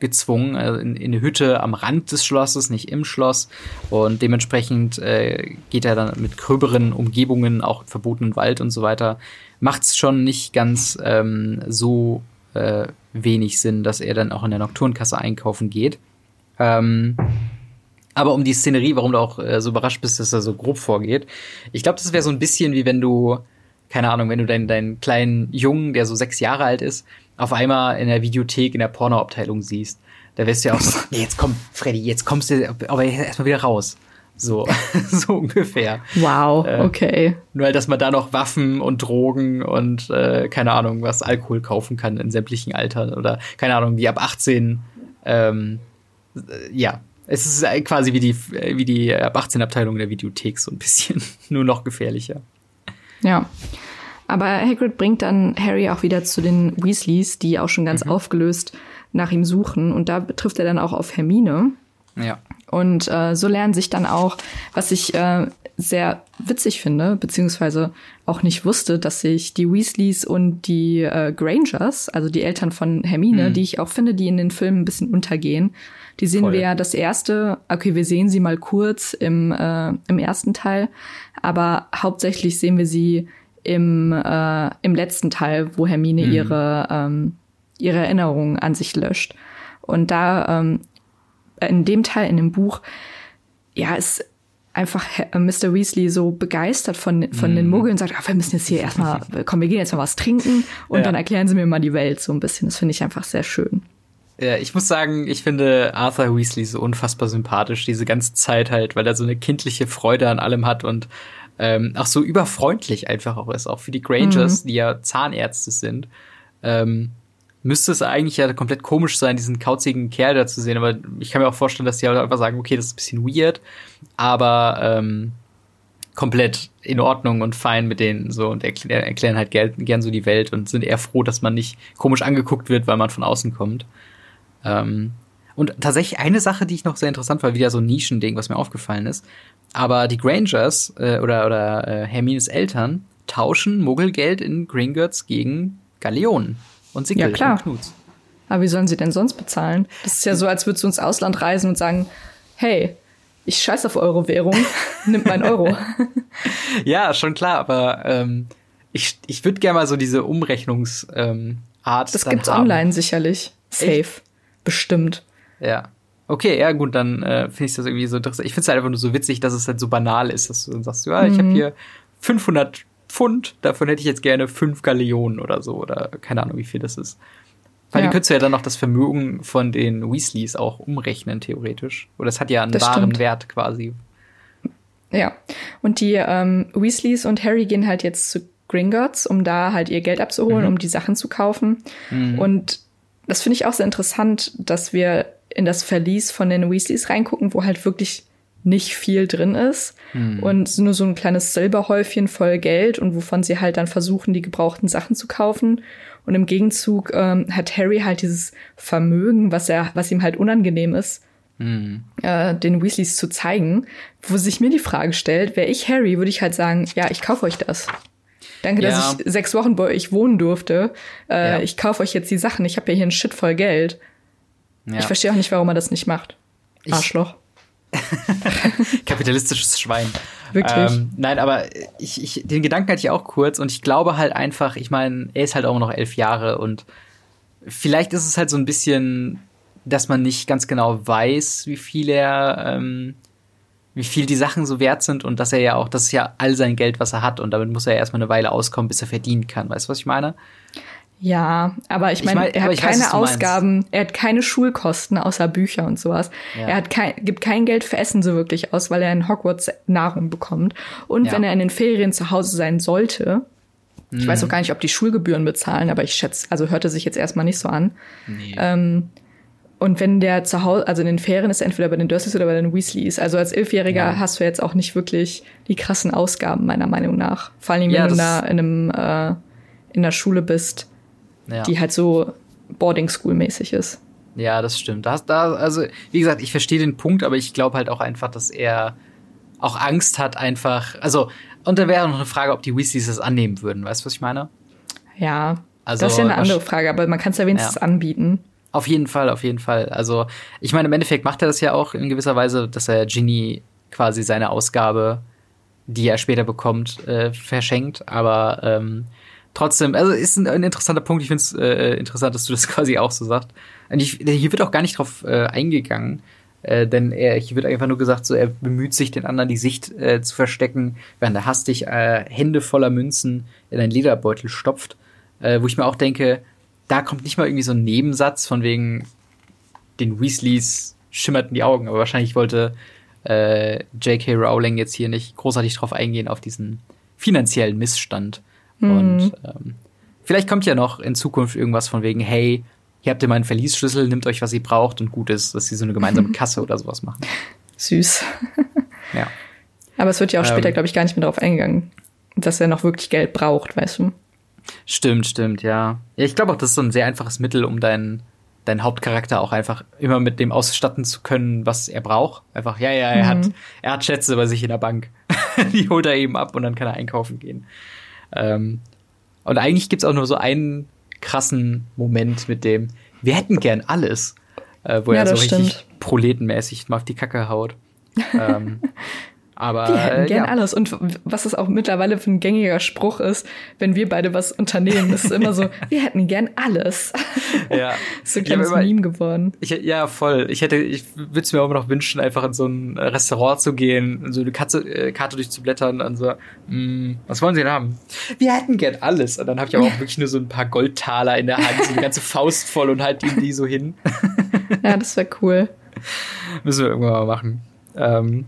gezwungen, also in, in eine Hütte am Rand des Schlosses, nicht im Schloss. Und dementsprechend äh, geht er dann mit gröberen Umgebungen, auch verbotenen Wald und so weiter. Macht es schon nicht ganz ähm, so äh, wenig Sinn, dass er dann auch in der Nocturnkasse einkaufen geht. Ähm, aber um die Szenerie, warum du auch äh, so überrascht bist, dass er so grob vorgeht. Ich glaube, das wäre so ein bisschen wie wenn du, keine Ahnung, wenn du deinen, deinen kleinen Jungen, der so sechs Jahre alt ist, auf einmal in der Videothek in der Pornoabteilung siehst. Da wirst du ja auch so, [LAUGHS] nee, jetzt komm, Freddy, jetzt kommst du aber erstmal wieder raus. So, [LAUGHS] so ungefähr. Wow, äh, okay. Nur halt, dass man da noch Waffen und Drogen und äh, keine Ahnung, was Alkohol kaufen kann in sämtlichen Altern oder keine Ahnung, wie ab 18 ähm, äh, ja, es ist quasi wie die, wie die ab 18 Abteilung der Videothek so ein bisschen, [LAUGHS] nur noch gefährlicher. Ja. Aber Hagrid bringt dann Harry auch wieder zu den Weasleys, die auch schon ganz mhm. aufgelöst nach ihm suchen. Und da trifft er dann auch auf Hermine. Ja. Und äh, so lernen sich dann auch, was ich äh, sehr witzig finde, beziehungsweise auch nicht wusste, dass sich die Weasleys und die äh, Grangers, also die Eltern von Hermine, mhm. die ich auch finde, die in den Filmen ein bisschen untergehen, die sehen Voll. wir ja das erste, okay, wir sehen sie mal kurz im, äh, im ersten Teil, aber hauptsächlich sehen wir sie im, äh, im letzten Teil, wo Hermine mhm. ihre, ähm, ihre Erinnerungen an sich löscht. Und da ähm, äh, in dem Teil in dem Buch, ja, ist einfach äh, Mr. Weasley so begeistert von, von mm. den Muggeln und sagt, ah, wir müssen jetzt hier erstmal, [LAUGHS] komm, wir gehen jetzt mal was trinken und ja. dann erklären sie mir mal die Welt so ein bisschen. Das finde ich einfach sehr schön. Ja, ich muss sagen, ich finde Arthur Weasley so unfassbar sympathisch, diese ganze Zeit halt, weil er so eine kindliche Freude an allem hat und ähm, auch so überfreundlich einfach auch ist, auch für die Grangers, mhm. die ja Zahnärzte sind. Ähm, müsste es eigentlich ja komplett komisch sein, diesen kauzigen Kerl da zu sehen, aber ich kann mir auch vorstellen, dass die halt einfach sagen, okay, das ist ein bisschen weird, aber ähm, komplett in Ordnung und fein mit denen so und erklären, halt gern, gern so die Welt und sind eher froh, dass man nicht komisch angeguckt wird, weil man von außen kommt. Ähm, und tatsächlich eine Sache, die ich noch sehr interessant war, wieder so ein Nischending, was mir aufgefallen ist. Aber die Grangers äh, oder, oder äh, Hermines Eltern tauschen Muggelgeld in Gringotts gegen Galeonen und Sickel ja, klar. und Knuts. Aber wie sollen sie denn sonst bezahlen? Das ist ja so, als würdest du ins Ausland reisen und sagen, hey, ich scheiß auf eure Währung, [LAUGHS] nimmt mein Euro. [LAUGHS] ja, schon klar, aber ähm, ich, ich würde gerne mal so diese Umrechnungsart ähm, Das gibt's haben. online sicherlich. Safe. Echt? Bestimmt. Ja. Okay, ja gut, dann äh, finde ich das irgendwie so interessant. Ich finde es halt einfach nur so witzig, dass es halt so banal ist, dass du dann sagst, ja, ich mhm. habe hier 500 Pfund, davon hätte ich jetzt gerne fünf Galeonen oder so oder keine Ahnung, wie viel das ist. Weil ja. könntest du ja dann noch das Vermögen von den Weasleys auch umrechnen, theoretisch. Oder es hat ja einen das wahren stimmt. Wert quasi. Ja. Und die ähm, Weasleys und Harry gehen halt jetzt zu Gringotts, um da halt ihr Geld abzuholen, mhm. um die Sachen zu kaufen. Mhm. Und das finde ich auch sehr interessant, dass wir in das Verlies von den Weasleys reingucken, wo halt wirklich nicht viel drin ist hm. und nur so ein kleines Silberhäufchen voll Geld und wovon sie halt dann versuchen, die gebrauchten Sachen zu kaufen. Und im Gegenzug ähm, hat Harry halt dieses Vermögen, was er, was ihm halt unangenehm ist, hm. äh, den Weasleys zu zeigen, wo sich mir die Frage stellt, wäre ich Harry, würde ich halt sagen, ja, ich kaufe euch das. Danke, ja. dass ich sechs Wochen bei euch wohnen durfte. Äh, ja. Ich kaufe euch jetzt die Sachen. Ich habe ja hier ein Shit voll Geld. Ja. Ich verstehe auch nicht, warum er das nicht macht. Ich Arschloch. [LAUGHS] Kapitalistisches Schwein. Wirklich. Ähm, nein, aber ich, ich, den Gedanken hatte ich auch kurz und ich glaube halt einfach, ich meine, er ist halt auch noch elf Jahre und vielleicht ist es halt so ein bisschen, dass man nicht ganz genau weiß, wie viel er ähm, wie viel die Sachen so wert sind und dass er ja auch, das ist ja all sein Geld, was er hat und damit muss er erstmal eine Weile auskommen, bis er verdienen kann. Weißt du, was ich meine? Ja, aber ich meine, ich mein, er hat keine weiß, Ausgaben, er hat keine Schulkosten außer Bücher und sowas. Ja. Er hat kein, gibt kein Geld für Essen so wirklich aus, weil er in Hogwarts Nahrung bekommt. Und ja. wenn er in den Ferien zu Hause sein sollte, mhm. ich weiß auch mhm. gar nicht, ob die Schulgebühren bezahlen, aber ich schätze, also hörte sich jetzt erstmal nicht so an. Nee. Ähm, und wenn der zu Hause, also in den Ferien ist, entweder bei den Dursleys oder bei den Weasleys. Also als Elfjähriger ja. hast du jetzt auch nicht wirklich die krassen Ausgaben, meiner Meinung nach. Vor allem, wenn ja, du da in einem, äh, in der Schule bist, ja. die halt so Boarding School mäßig ist. Ja, das stimmt. Da, da, also, wie gesagt, ich verstehe den Punkt, aber ich glaube halt auch einfach, dass er auch Angst hat, einfach. Also, und da wäre noch eine Frage, ob die Weasleys das annehmen würden. Weißt du, was ich meine? Ja. Also, das ist ja eine andere Frage, aber man kann es ja wenigstens anbieten. Auf jeden Fall, auf jeden Fall. Also, ich meine, im Endeffekt macht er das ja auch in gewisser Weise, dass er Ginny quasi seine Ausgabe, die er später bekommt, äh, verschenkt. Aber ähm, trotzdem, also ist ein, ein interessanter Punkt. Ich finde es äh, interessant, dass du das [LAUGHS] quasi auch so sagst. Und ich, hier wird auch gar nicht drauf äh, eingegangen. Äh, denn er, hier wird einfach nur gesagt, so er bemüht sich, den anderen die Sicht äh, zu verstecken, während er hastig äh, Hände voller Münzen in einen Lederbeutel stopft. Äh, wo ich mir auch denke, da kommt nicht mal irgendwie so ein Nebensatz von wegen den Weasleys schimmerten die Augen, aber wahrscheinlich wollte äh, J.K. Rowling jetzt hier nicht großartig drauf eingehen auf diesen finanziellen Missstand. Mhm. Und ähm, vielleicht kommt ja noch in Zukunft irgendwas von wegen, hey, hier habt ihr meinen Verliesschlüssel, nimmt euch, was ihr braucht und gut ist, dass sie so eine gemeinsame [LAUGHS] Kasse oder sowas machen. Süß. [LAUGHS] ja. Aber es wird ja auch später, ähm, glaube ich, gar nicht mehr darauf eingegangen, dass er noch wirklich Geld braucht, weißt du? Stimmt, stimmt, ja. Ja, ich glaube auch, das ist so ein sehr einfaches Mittel, um deinen deinen Hauptcharakter auch einfach immer mit dem ausstatten zu können, was er braucht. Einfach, ja, ja, er mhm. hat, er hat Schätze bei sich in der Bank. [LAUGHS] Die holt er eben ab und dann kann er einkaufen gehen. Ähm, und eigentlich gibt's auch nur so einen krassen Moment mit dem, wir hätten gern alles, äh, wo ja, er so richtig stimmt. proletenmäßig mal auf die Kacke haut. ähm, [LAUGHS] Aber wir hätten gern ja. alles. Und was es auch mittlerweile für ein gängiger Spruch ist, wenn wir beide was unternehmen, ist immer so, [LAUGHS] wir hätten gern alles. Ja. ist [LAUGHS] so ein kleines immer, Meme geworden. Ich, ja, voll. Ich hätte, ich würde es mir auch noch wünschen, einfach in so ein Restaurant zu gehen, so eine Katze, äh, Karte durchzublättern und so, mh, was wollen Sie denn haben? Wir hätten gern alles. Und dann habe ich aber auch wirklich nur so ein paar Goldtaler in der Hand, so eine ganze Faust voll und halt ihm die so hin. ja, das wäre cool. Müssen wir irgendwann mal machen. Ähm,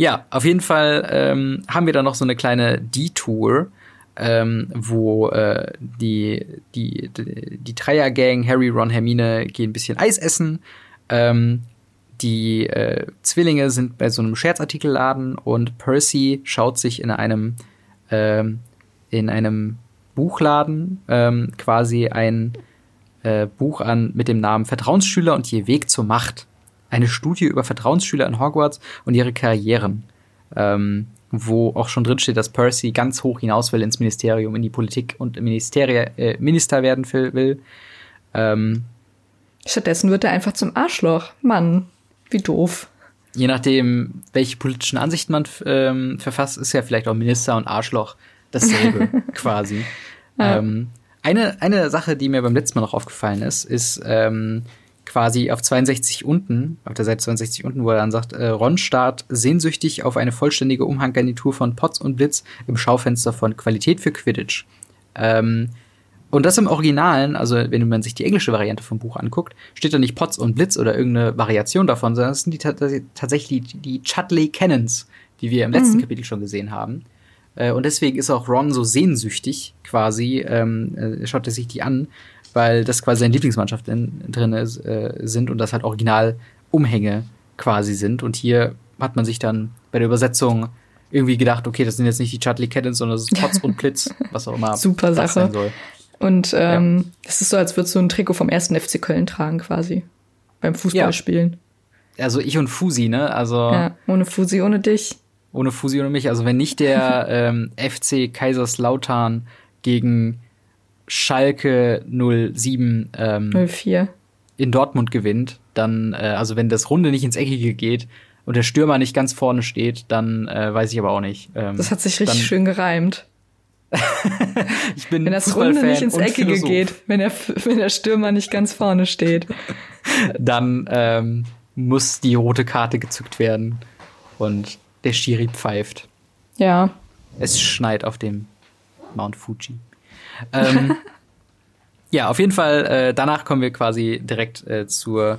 ja, auf jeden Fall ähm, haben wir da noch so eine kleine Detour, ähm, wo äh, die, die, die, die Dreier-Gang, Harry, Ron, Hermine, gehen ein bisschen Eis essen. Ähm, die äh, Zwillinge sind bei so einem Scherzartikelladen und Percy schaut sich in einem, ähm, in einem Buchladen ähm, quasi ein äh, Buch an mit dem Namen Vertrauensschüler und ihr Weg zur Macht eine Studie über Vertrauensschüler in Hogwarts und ihre Karrieren, ähm, wo auch schon drin steht, dass Percy ganz hoch hinaus will ins Ministerium, in die Politik und Ministerie, äh, Minister werden will. Ähm, Stattdessen wird er einfach zum Arschloch. Mann, wie doof. Je nachdem, welche politischen Ansichten man ähm, verfasst, ist ja vielleicht auch Minister und Arschloch dasselbe [LAUGHS] quasi. Ja. Ähm, eine, eine Sache, die mir beim letzten Mal noch aufgefallen ist, ist, ähm, quasi auf 62 unten, auf der Seite 62 unten, wo er dann sagt, äh, Ron starrt sehnsüchtig auf eine vollständige Umhanggarnitur von Potts und Blitz im Schaufenster von Qualität für Quidditch. Ähm, und das im Originalen, also wenn man sich die englische Variante vom Buch anguckt, steht da nicht Potts und Blitz oder irgendeine Variation davon, sondern es sind die tatsächlich die, die Chudley Cannons, die wir im letzten mhm. Kapitel schon gesehen haben. Äh, und deswegen ist auch Ron so sehnsüchtig quasi, ähm, äh, schaut er sich die an, weil das quasi seine Lieblingsmannschaft in, drin ist, äh, sind und das halt original Umhänge quasi sind. Und hier hat man sich dann bei der Übersetzung irgendwie gedacht, okay, das sind jetzt nicht die Chudley Caddens, sondern das ist Potz und Blitz, [LAUGHS] was auch immer Super Sache. sein soll. Und ähm, ja. ist so, als würdest du ein Trikot vom ersten FC Köln tragen quasi. Beim Fußballspielen. Ja. Also ich und Fusi, ne? Also. Ja, ohne Fusi, ohne dich. Ohne Fusi, ohne mich. Also wenn nicht der [LAUGHS] ähm, FC Kaiserslautern gegen Schalke 07 ähm, 04 in Dortmund gewinnt, dann, äh, also wenn das Runde nicht ins Eckige geht und der Stürmer nicht ganz vorne steht, dann äh, weiß ich aber auch nicht. Ähm, das hat sich richtig schön gereimt. [LAUGHS] ich bin wenn das Runde nicht ins Eckige Philosoph. geht, wenn der, wenn der Stürmer nicht ganz vorne steht. [LAUGHS] dann ähm, muss die rote Karte gezückt werden und der Schiri pfeift. Ja. Es schneit auf dem Mount Fuji. Ähm, [LAUGHS] ja, auf jeden Fall, äh, danach kommen wir quasi direkt äh, zur,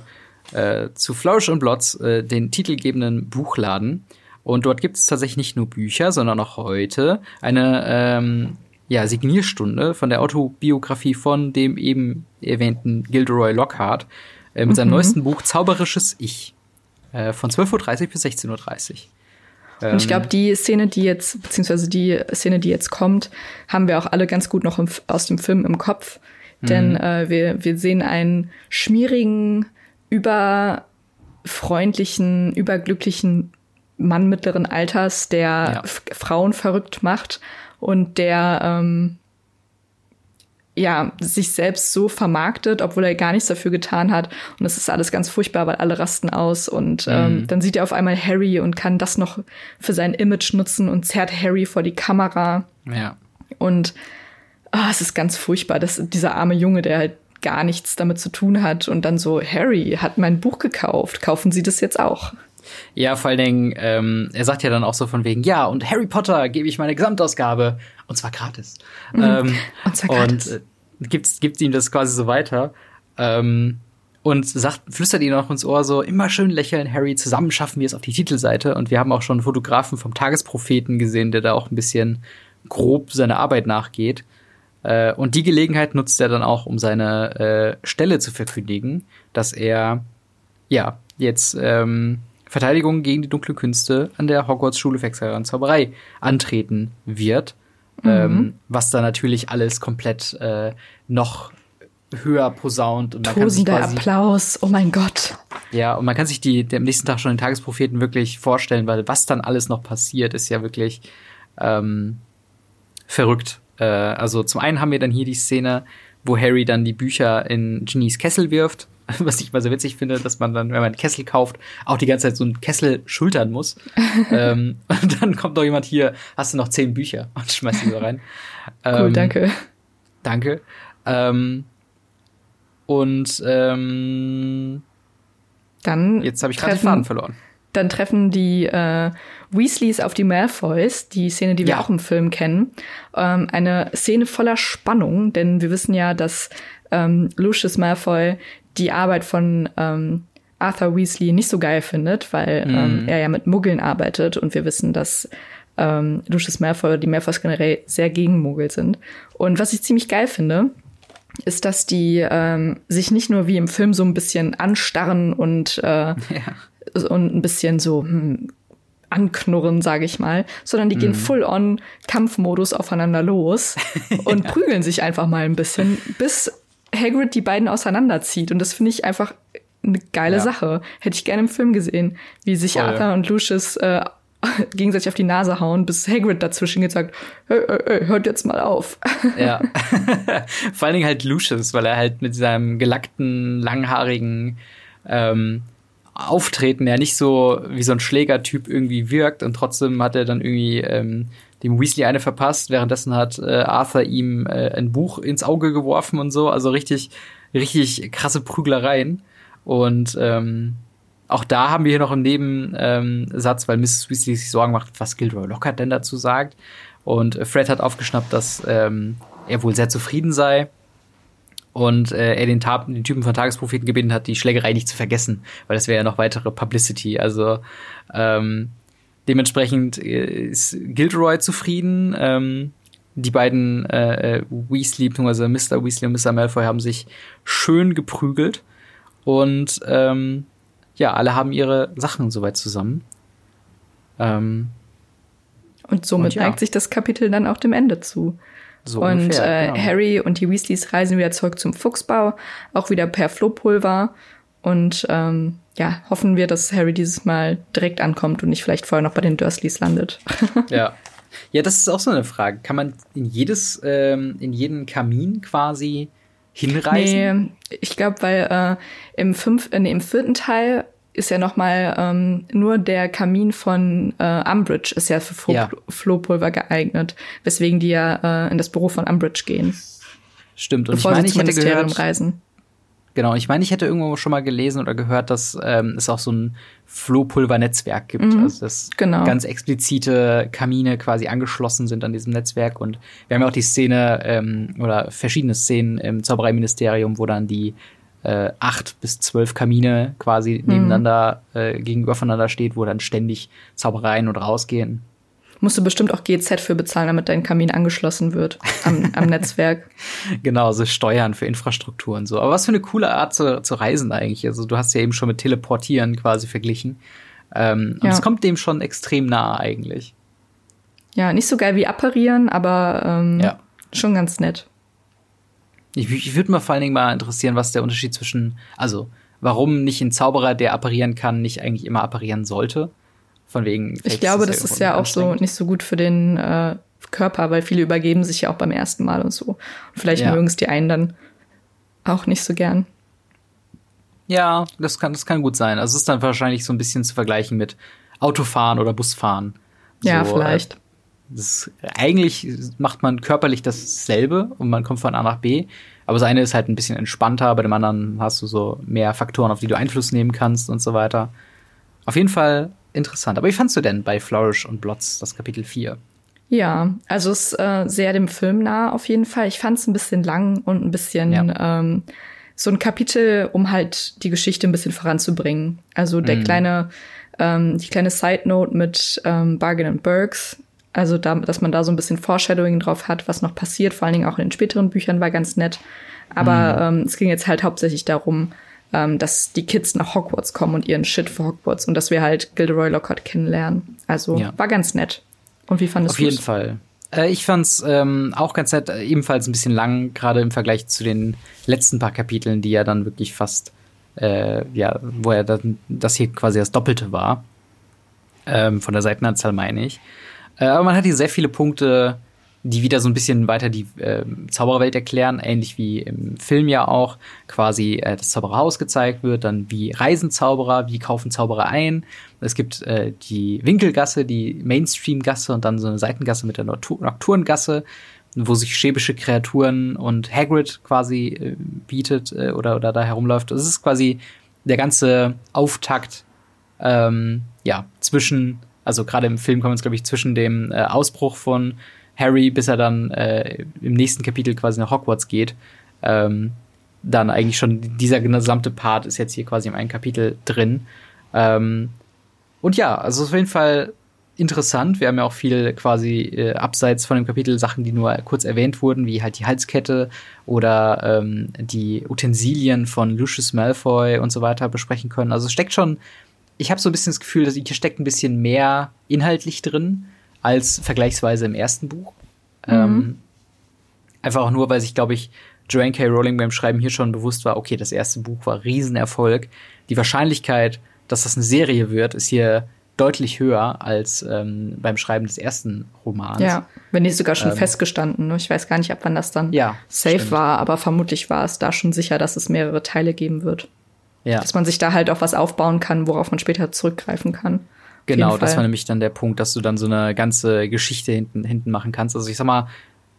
äh, zu Flourish und Blots, äh, den titelgebenden Buchladen. Und dort gibt es tatsächlich nicht nur Bücher, sondern auch heute eine ähm, ja, Signierstunde von der Autobiografie von dem eben erwähnten Gilderoy Lockhart äh, mit mhm. seinem neuesten Buch Zauberisches Ich äh, von 12.30 Uhr bis 16.30 Uhr. Und ich glaube, die Szene, die jetzt, beziehungsweise die Szene, die jetzt kommt, haben wir auch alle ganz gut noch im, aus dem Film im Kopf. Denn mhm. äh, wir, wir sehen einen schmierigen, überfreundlichen, überglücklichen Mann mittleren Alters, der ja. Frauen verrückt macht und der ähm, ja, sich selbst so vermarktet, obwohl er gar nichts dafür getan hat. Und es ist alles ganz furchtbar, weil alle rasten aus. Und ähm, mhm. dann sieht er auf einmal Harry und kann das noch für sein Image nutzen und zerrt Harry vor die Kamera. Ja. Und oh, es ist ganz furchtbar, dass dieser arme Junge, der halt gar nichts damit zu tun hat und dann so, Harry hat mein Buch gekauft, kaufen Sie das jetzt auch? Ja, vor allen Dingen, ähm, er sagt ja dann auch so von wegen, ja, und Harry Potter gebe ich meine Gesamtausgabe. Und zwar gratis. Mhm. Ähm, und zwar gratis. Und äh, gibt, gibt ihm das quasi so weiter. Ähm, und sagt, flüstert ihn auch ins Ohr so, immer schön lächeln, Harry, zusammen schaffen wir es auf die Titelseite. Und wir haben auch schon einen Fotografen vom Tagespropheten gesehen, der da auch ein bisschen grob seiner Arbeit nachgeht. Äh, und die Gelegenheit nutzt er dann auch, um seine äh, Stelle zu verkündigen, dass er ja jetzt ähm, Verteidigung gegen die dunklen Künste an der Hogwarts-Schule für Hexerei und Zauberei antreten wird. Mhm. Ähm, was da natürlich alles komplett äh, noch höher posaunt. Und man Tosender kann sich quasi, Applaus, oh mein Gott. Ja, und man kann sich die, die am nächsten Tag schon den Tagespropheten wirklich vorstellen, weil was dann alles noch passiert, ist ja wirklich ähm, verrückt. Äh, also zum einen haben wir dann hier die Szene, wo Harry dann die Bücher in Genies Kessel wirft [LAUGHS] was ich mal so witzig finde, dass man dann, wenn man einen Kessel kauft, auch die ganze Zeit so einen Kessel schultern muss. [LAUGHS] ähm, und dann kommt doch jemand hier, hast du noch zehn Bücher [LAUGHS] und schmeißt die so rein. cool, ähm, danke. Danke. Ähm, und ähm, dann jetzt habe ich gerade den Faden verloren. Dann treffen die äh, Weasleys auf die Malfoys, die Szene, die wir ja. auch im Film kennen. Ähm, eine Szene voller Spannung, denn wir wissen ja, dass ähm, Lucius Malfoy die Arbeit von ähm, Arthur Weasley nicht so geil findet, weil mhm. ähm, er ja mit Muggeln arbeitet und wir wissen, dass ähm, Lucius Malfoy oder die Malfoys generell sehr gegen Muggel sind. Und was ich ziemlich geil finde, ist, dass die ähm, sich nicht nur wie im Film so ein bisschen anstarren und, äh, ja. und ein bisschen so hm, anknurren, sage ich mal, sondern die mm. gehen mhm. full on Kampfmodus aufeinander los [LAUGHS] und prügeln sich einfach mal ein bisschen, bis Hagrid die beiden auseinanderzieht. Und das finde ich einfach eine geile ja. Sache. Hätte ich gerne im Film gesehen, wie sich Voll. Arthur und Lucius äh, [LAUGHS] gegenseitig auf die Nase hauen, bis Hagrid dazwischen geht und sagt, hey, hey, hört jetzt mal auf. [LAUGHS] Ja. [LAUGHS] Vor allen Dingen halt Lucius, weil er halt mit seinem gelackten, langhaarigen ähm, Auftreten ja nicht so wie so ein Schlägertyp irgendwie wirkt und trotzdem hat er dann irgendwie ähm, dem Weasley eine verpasst. Währenddessen hat äh, Arthur ihm äh, ein Buch ins Auge geworfen und so. Also richtig, richtig krasse Prüglereien. Und ähm, auch da haben wir hier noch einen Nebensatz, ähm, weil Mrs. Weasley sich Sorgen macht, was Gilderoy Lockhart denn dazu sagt. Und Fred hat aufgeschnappt, dass ähm, er wohl sehr zufrieden sei und äh, er den, den Typen von Tagespropheten gebeten hat, die Schlägerei nicht zu vergessen, weil das wäre ja noch weitere Publicity. Also ähm, dementsprechend äh, ist Gilderoy zufrieden. Ähm, die beiden äh, äh Weasley, beziehungsweise Mr. Weasley und Mr. Malfoy haben sich schön geprügelt und ähm, ja, alle haben ihre Sachen soweit zusammen. Ähm, und somit und ja. neigt sich das Kapitel dann auch dem Ende zu. So und ungefähr, äh, genau. Harry und die Weasleys reisen wieder zurück zum Fuchsbau, auch wieder per Flohpulver. Und ähm, ja, hoffen wir, dass Harry dieses Mal direkt ankommt und nicht vielleicht vorher noch bei den Dursleys landet. [LAUGHS] ja. Ja, das ist auch so eine Frage. Kann man in jedes, ähm, in jeden Kamin quasi hinreisen? Nee, ich glaube, weil äh, im, fünf, äh, nee, im vierten Teil ist ja noch mal ähm, nur der Kamin von äh, Umbridge ist ja für Flo ja. Flohpulver geeignet, weswegen die ja äh, in das Büro von Umbridge gehen. Stimmt. Und bevor ich meine, ich hätte gehört, reisen. Genau, ich meine, ich hätte irgendwo schon mal gelesen oder gehört, dass ähm, es auch so ein Flohpulvernetzwerk gibt. Mhm, also dass genau. ganz explizite Kamine quasi angeschlossen sind an diesem Netzwerk. Und wir haben ja auch die Szene ähm, oder verschiedene Szenen im Zaubereiministerium, wo dann die äh, acht bis zwölf Kamine quasi mhm. nebeneinander äh, gegenüber voneinander steht, wo dann ständig Zaubereien und rausgehen. Musst du bestimmt auch GZ für bezahlen, damit dein Kamin angeschlossen wird am, am [LAUGHS] Netzwerk. Genau, so Steuern für Infrastruktur und so. Aber was für eine coole Art zu, zu reisen eigentlich. Also du hast ja eben schon mit Teleportieren quasi verglichen. Ähm, und es kommt dem schon extrem nah eigentlich. Ja, nicht so geil wie apparieren, aber ähm, ja. schon ganz nett. Ich, ich würde mal vor allen Dingen mal interessieren, was der Unterschied zwischen, also warum nicht ein Zauberer, der apparieren kann, nicht eigentlich immer apparieren sollte. Von wegen. Ich glaube, das ist ja auch so nicht so gut für den äh, Körper, weil viele übergeben sich ja auch beim ersten Mal und so. Und vielleicht ja. mögen es die einen dann auch nicht so gern. Ja, das kann, das kann gut sein. Also es ist dann wahrscheinlich so ein bisschen zu vergleichen mit Autofahren oder Busfahren. Ja, so, vielleicht. Äh, das, eigentlich macht man körperlich dasselbe und man kommt von A nach B. Aber das eine ist halt ein bisschen entspannter, bei dem anderen hast du so mehr Faktoren, auf die du Einfluss nehmen kannst und so weiter. Auf jeden Fall interessant. Aber wie fandst du denn bei Flourish und Blots das Kapitel 4? Ja, also es ist äh, sehr dem Film nah auf jeden Fall. Ich fand es ein bisschen lang und ein bisschen ja. ähm, so ein Kapitel, um halt die Geschichte ein bisschen voranzubringen. Also der mhm. kleine, ähm, die kleine Side Note mit ähm, Bargain and Burks, also, da, dass man da so ein bisschen Foreshadowing drauf hat, was noch passiert, vor allen Dingen auch in den späteren Büchern war ganz nett. Aber mhm. ähm, es ging jetzt halt hauptsächlich darum, ähm, dass die Kids nach Hogwarts kommen und ihren Shit für Hogwarts und dass wir halt Gilderoy Lockhart kennenlernen. Also ja. war ganz nett. Und wie fandest du Auf jeden Fall. Äh, ich fand's ähm, auch ganz nett, äh, ebenfalls ein bisschen lang, gerade im Vergleich zu den letzten paar Kapiteln, die ja dann wirklich fast, äh, ja, wo er dann, das hier quasi das Doppelte war. Ähm, von der Seitenanzahl meine ich. Äh, aber man hat hier sehr viele Punkte, die wieder so ein bisschen weiter die äh, Zaubererwelt erklären, ähnlich wie im Film ja auch quasi äh, das Zaubererhaus gezeigt wird, dann wie reisen Zauberer, wie kaufen Zauberer ein. Es gibt äh, die Winkelgasse, die Mainstream-Gasse und dann so eine Seitengasse mit der Nocturngasse, wo sich schäbische Kreaturen und Hagrid quasi äh, bietet äh, oder, oder da herumläuft. Das ist quasi der ganze Auftakt ähm, ja, zwischen, also gerade im Film kommen wir glaube ich, zwischen dem äh, Ausbruch von Harry, bis er dann äh, im nächsten Kapitel quasi nach Hogwarts geht. Ähm, dann eigentlich schon dieser gesamte Part ist jetzt hier quasi im einen Kapitel drin. Ähm, und ja, also auf jeden Fall interessant. Wir haben ja auch viel quasi äh, abseits von dem Kapitel Sachen, die nur kurz erwähnt wurden, wie halt die Halskette oder ähm, die Utensilien von Lucius Malfoy und so weiter besprechen können. Also es steckt schon, ich habe so ein bisschen das Gefühl, dass hier steckt ein bisschen mehr inhaltlich drin als vergleichsweise im ersten Buch. Mhm. Ähm, einfach auch nur, weil sich, glaube ich, Joanne K. Rowling beim Schreiben hier schon bewusst war, okay, das erste Buch war Riesenerfolg. Die Wahrscheinlichkeit, dass das eine Serie wird, ist hier deutlich höher als ähm, beim Schreiben des ersten Romans. Ja, wenn nicht sogar schon ähm, festgestanden. Ne? Ich weiß gar nicht, ab wann das dann ja, safe stimmt. war, aber vermutlich war es da schon sicher, dass es mehrere Teile geben wird. Ja. Dass man sich da halt auch was aufbauen kann, worauf man später zurückgreifen kann. Genau, das war nämlich dann der Punkt, dass du dann so eine ganze Geschichte hinten, hinten machen kannst. Also ich sag mal,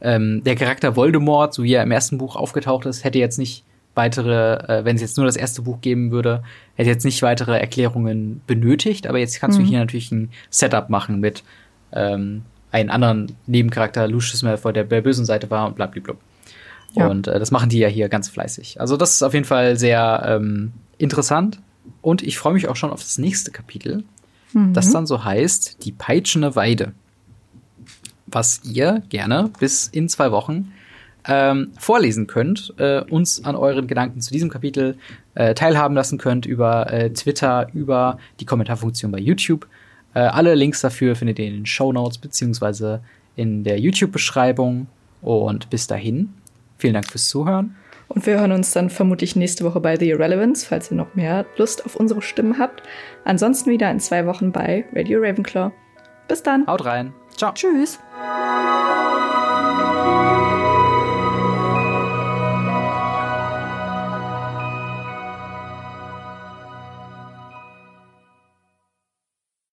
ähm, der Charakter Voldemort, so wie er im ersten Buch aufgetaucht ist, hätte jetzt nicht weitere, äh, wenn es jetzt nur das erste Buch geben würde, hätte jetzt nicht weitere Erklärungen benötigt, aber jetzt kannst mhm. du hier natürlich ein Setup machen mit ähm, einem anderen Nebencharakter, Lucius Malfoy, der bei der bösen Seite war und blablabla. Ja. Und äh, das machen die ja hier ganz fleißig. Also das ist auf jeden Fall sehr ähm, interessant und ich freue mich auch schon auf das nächste Kapitel, mhm. das dann so heißt, die peitschende Weide. Was ihr gerne bis in zwei Wochen ähm, vorlesen könnt, äh, uns an euren Gedanken zu diesem Kapitel äh, teilhaben lassen könnt über äh, Twitter, über die Kommentarfunktion bei YouTube. Äh, alle Links dafür findet ihr in den Show Notes beziehungsweise in der YouTube-Beschreibung. Und bis dahin, vielen Dank fürs Zuhören. Und wir hören uns dann vermutlich nächste Woche bei The Irrelevance, falls ihr noch mehr Lust auf unsere Stimmen habt. Ansonsten wieder in zwei Wochen bei Radio Ravenclaw. Bis dann. Haut rein. Ciao. Tschüss.